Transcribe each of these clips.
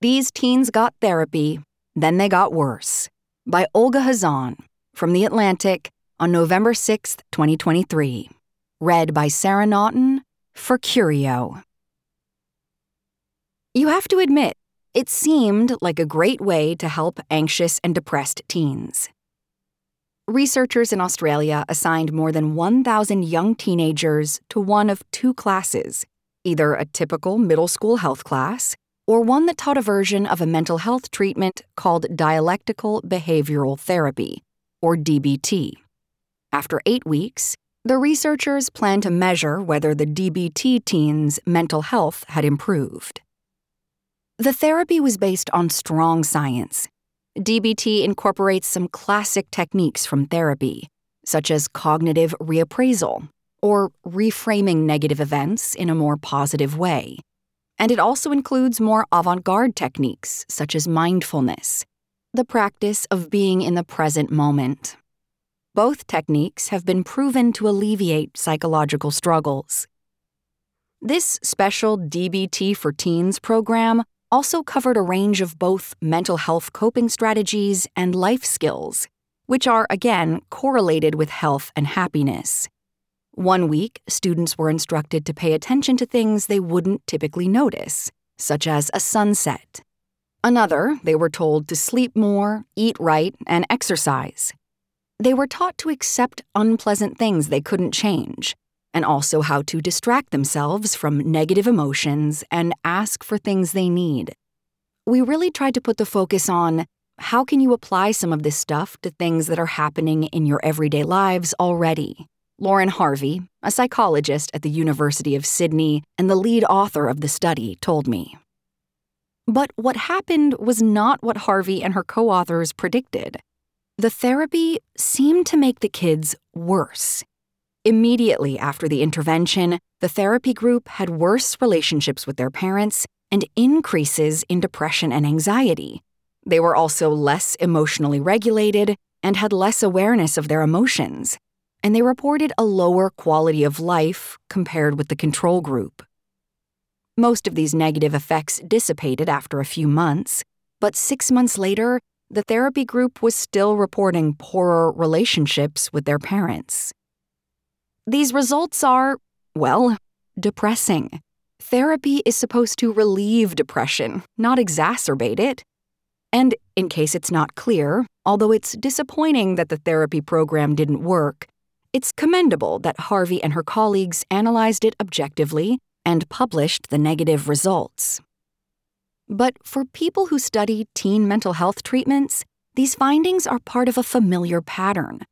These Teens Got Therapy, Then They Got Worse by Olga Khazan from The Atlantic on November 6, 2023. Read by Sarah Naughton for Curio. You have to admit, it seemed like a great way to help anxious and depressed teens. Researchers in Australia assigned more than 1,000 young teenagers to one of two classes either a typical middle school health class or one that taught a version of a mental health treatment called dialectical behavioral therapy, or DBT. After eight weeks, the researchers planned to measure whether the DBT teens' mental health had improved. The therapy was based on strong science. DBT incorporates some classic techniques from therapy, such as cognitive reappraisal, or reframing negative events in a more positive way. And it also includes more avant garde techniques, such as mindfulness, the practice of being in the present moment. Both techniques have been proven to alleviate psychological struggles. This special DBT for Teens program also covered a range of both mental health coping strategies and life skills, which are, again, correlated with health and happiness. One week, students were instructed to pay attention to things they wouldn't typically notice, such as a sunset. Another, they were told to sleep more, eat right, and exercise. They were taught to accept unpleasant things they couldn't change, and also how to distract themselves from negative emotions and ask for things they need. We really tried to put the focus on how can you apply some of this stuff to things that are happening in your everyday lives already. Lauren Harvey, a psychologist at the University of Sydney and the lead author of the study, told me. But what happened was not what Harvey and her co authors predicted. The therapy seemed to make the kids worse Immediately after the intervention, the therapy group had worse relationships with their parents and increases in depression and anxiety. They were also less emotionally regulated and had less awareness of their emotions, and they reported a lower quality of life compared with the control group. Most of these negative effects dissipated after a few months, but six months later, the therapy group was still reporting poorer relationships with their parents. These results are, well, depressing. Therapy is supposed to relieve depression, not exacerbate it. And in case it's not clear, although it's disappointing that the therapy program didn't work, it's commendable that Harvey and her colleagues analyzed it objectively and published the negative results. But for people who study teen mental health treatments, these findings are part of a familiar pattern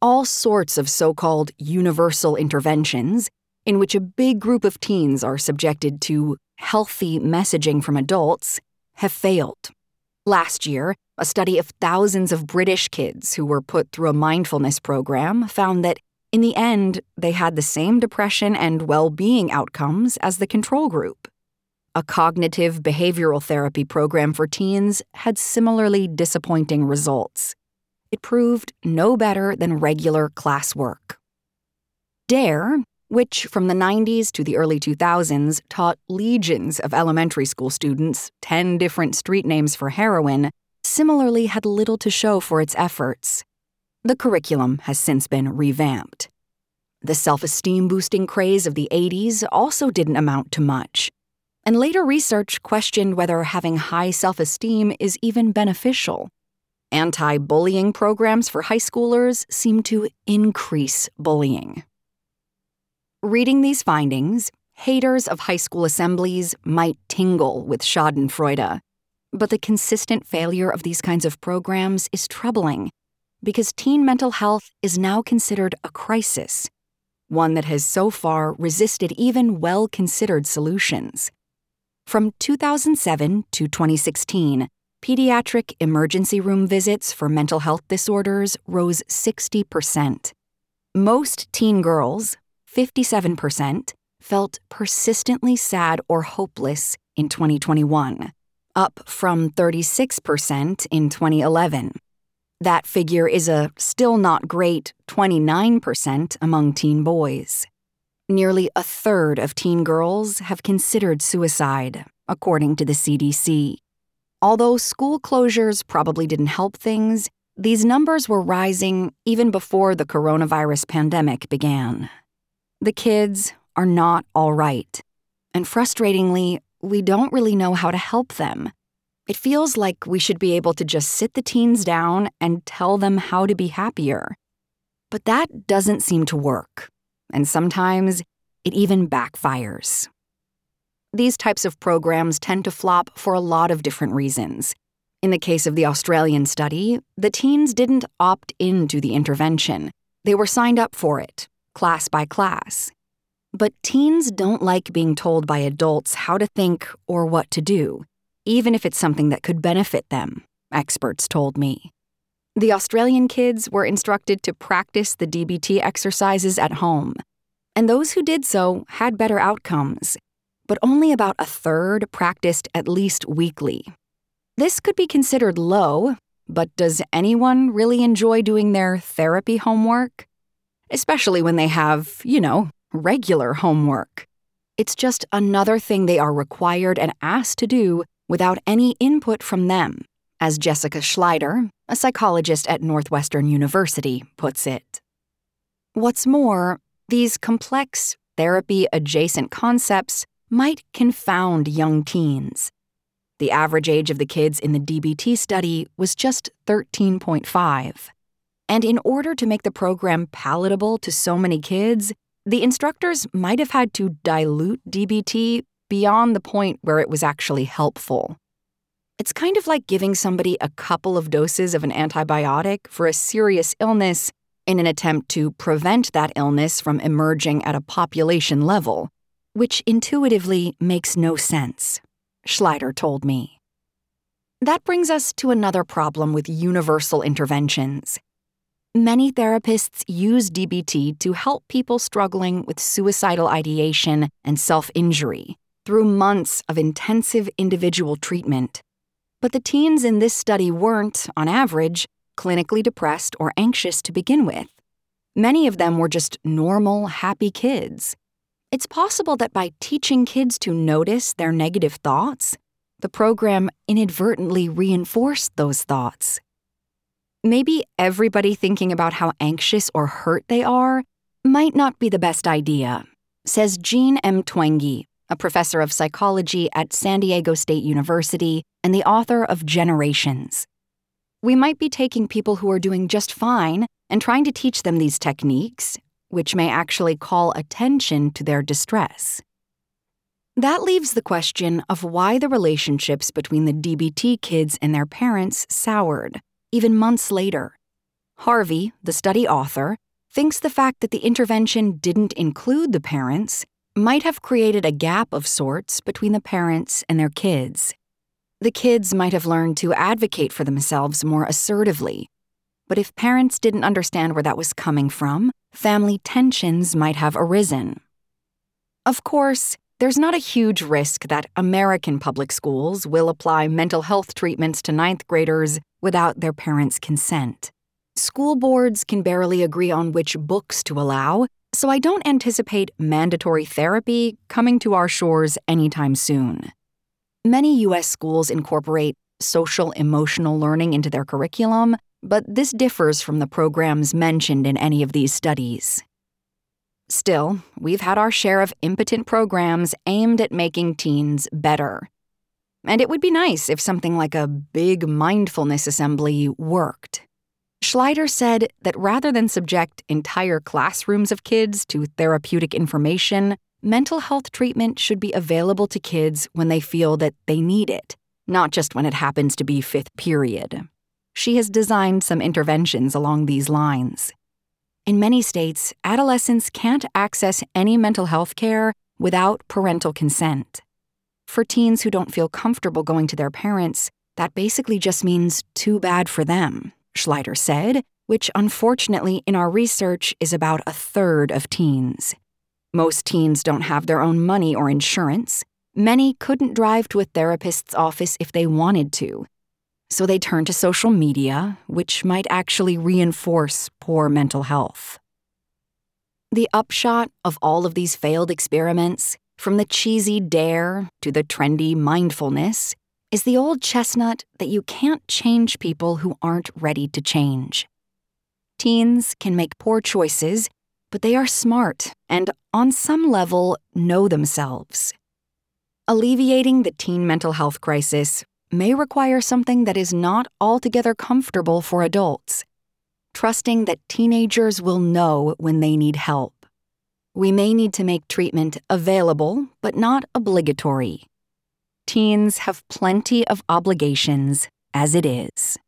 all sorts of so called universal interventions, in which a big group of teens are subjected to healthy messaging from adults, have failed. Last year, a study of thousands of British kids who were put through a mindfulness program found that, in the end, they had the same depression and well being outcomes as the control group. A cognitive behavioral therapy program for teens had similarly disappointing results it proved no better than regular classwork. DARE, which from the 90s to the early 2000s taught legions of elementary school students 10 different street names for heroin, similarly had little to show for its efforts. The curriculum has since been revamped. The self esteem boosting craze of the 80s also didn't amount to much. And later research questioned whether having high self esteem is even beneficial. Anti bullying programs for high schoolers seem to increase bullying. Reading these findings, haters of high school assemblies might tingle with Schadenfreude. But the consistent failure of these kinds of programs is troubling because teen mental health is now considered a crisis, one that has so far resisted even well considered solutions. From 2007 to 2016, pediatric emergency room visits for mental health disorders rose 60%. Most teen girls, 57%, felt persistently sad or hopeless in 2021, up from 36% in 2011. That figure is a still not great 29% among teen boys. Nearly a third of teen girls have considered suicide, according to the CDC. Although school closures probably didn't help things, these numbers were rising even before the coronavirus pandemic began. The kids are not all right. And frustratingly, we don't really know how to help them. It feels like we should be able to just sit the teens down and tell them how to be happier. But that doesn't seem to work, and sometimes it even backfires. These types of programs tend to flop for a lot of different reasons. In the case of the Australian study, the teens didn't opt into the intervention, they were signed up for it, class by class. But teens don't like being told by adults how to think or what to do, even if it's something that could benefit them, experts told me. The Australian kids were instructed to practice the DBT exercises at home, and those who did so had better outcomes, but only about a third practiced at least weekly. This could be considered low, but does anyone really enjoy doing their therapy homework? Especially when they have, you know, regular homework. It's just another thing they are required and asked to do without any input from them, as Jessica Schleider, a psychologist at Northwestern University, puts it. What's more, these complex, therapy adjacent concepts might confound young teens. The average age of the kids in the DBT study was just 13.5. And in order to make the program palatable to so many kids, the instructors might have had to dilute DBT beyond the point where it was actually helpful. It's kind of like giving somebody a couple of doses of an antibiotic for a serious illness in an attempt to prevent that illness from emerging at a population level, which intuitively makes no sense, Schleider told me. That brings us to another problem with universal interventions. Many therapists use DBT to help people struggling with suicidal ideation and self injury through months of intensive individual treatment. But the teens in this study weren't, on average, clinically depressed or anxious to begin with. Many of them were just normal, happy kids. It's possible that by teaching kids to notice their negative thoughts, the program inadvertently reinforced those thoughts. Maybe everybody thinking about how anxious or hurt they are might not be the best idea, says Jean M. Twenge, a professor of psychology at San Diego State University and the author of Generations. We might be taking people who are doing just fine and trying to teach them these techniques, which may actually call attention to their distress. That leaves the question of why the relationships between the DBT kids and their parents soured even months later. Harvey, the study author, thinks the fact that the intervention didn't include the parents might have created a gap of sorts between the parents and their kids. The kids might have learned to advocate for themselves more assertively. But if parents didn't understand where that was coming from, family tensions might have arisen. Of course, there's not a huge risk that American public schools will apply mental health treatments to ninth graders without their parents' consent. School boards can barely agree on which books to allow, so I don't anticipate mandatory therapy coming to our shores anytime soon. Many U.S. schools incorporate social emotional learning into their curriculum, but this differs from the programs mentioned in any of these studies. Still, we've had our share of impotent programs aimed at making teens better. And it would be nice if something like a big mindfulness assembly worked. Schleider said that rather than subject entire classrooms of kids to therapeutic information, mental health treatment should be available to kids when they feel that they need it, not just when it happens to be fifth period. She has designed some interventions along these lines. In many states, adolescents can't access any mental health care without parental consent. For teens who don't feel comfortable going to their parents, that basically just means too bad for them, Schleider said, which unfortunately in our research is about a third of teens. Most teens don't have their own money or insurance. Many couldn't drive to a therapist's office if they wanted to, so they turn to social media, which might actually reinforce poor mental health. The upshot of all of these failed experiments, from the cheesy DARE to the trendy mindfulness, is the old chestnut that you can't change people who aren't ready to change. Teens can make poor choices, but they are smart and, on some level, know themselves. Alleviating the teen mental health crisis may require something that is not altogether comfortable for adults trusting that teenagers will know when they need help. We may need to make treatment available, but not obligatory. Teens have plenty of obligations as it is.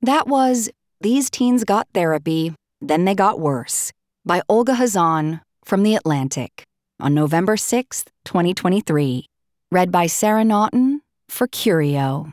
That was These Teens Got Therapy, Then They Got Worse by Olga Khazan from The Atlantic on November 6, 2023. Read by Sarah Naughton for Curio.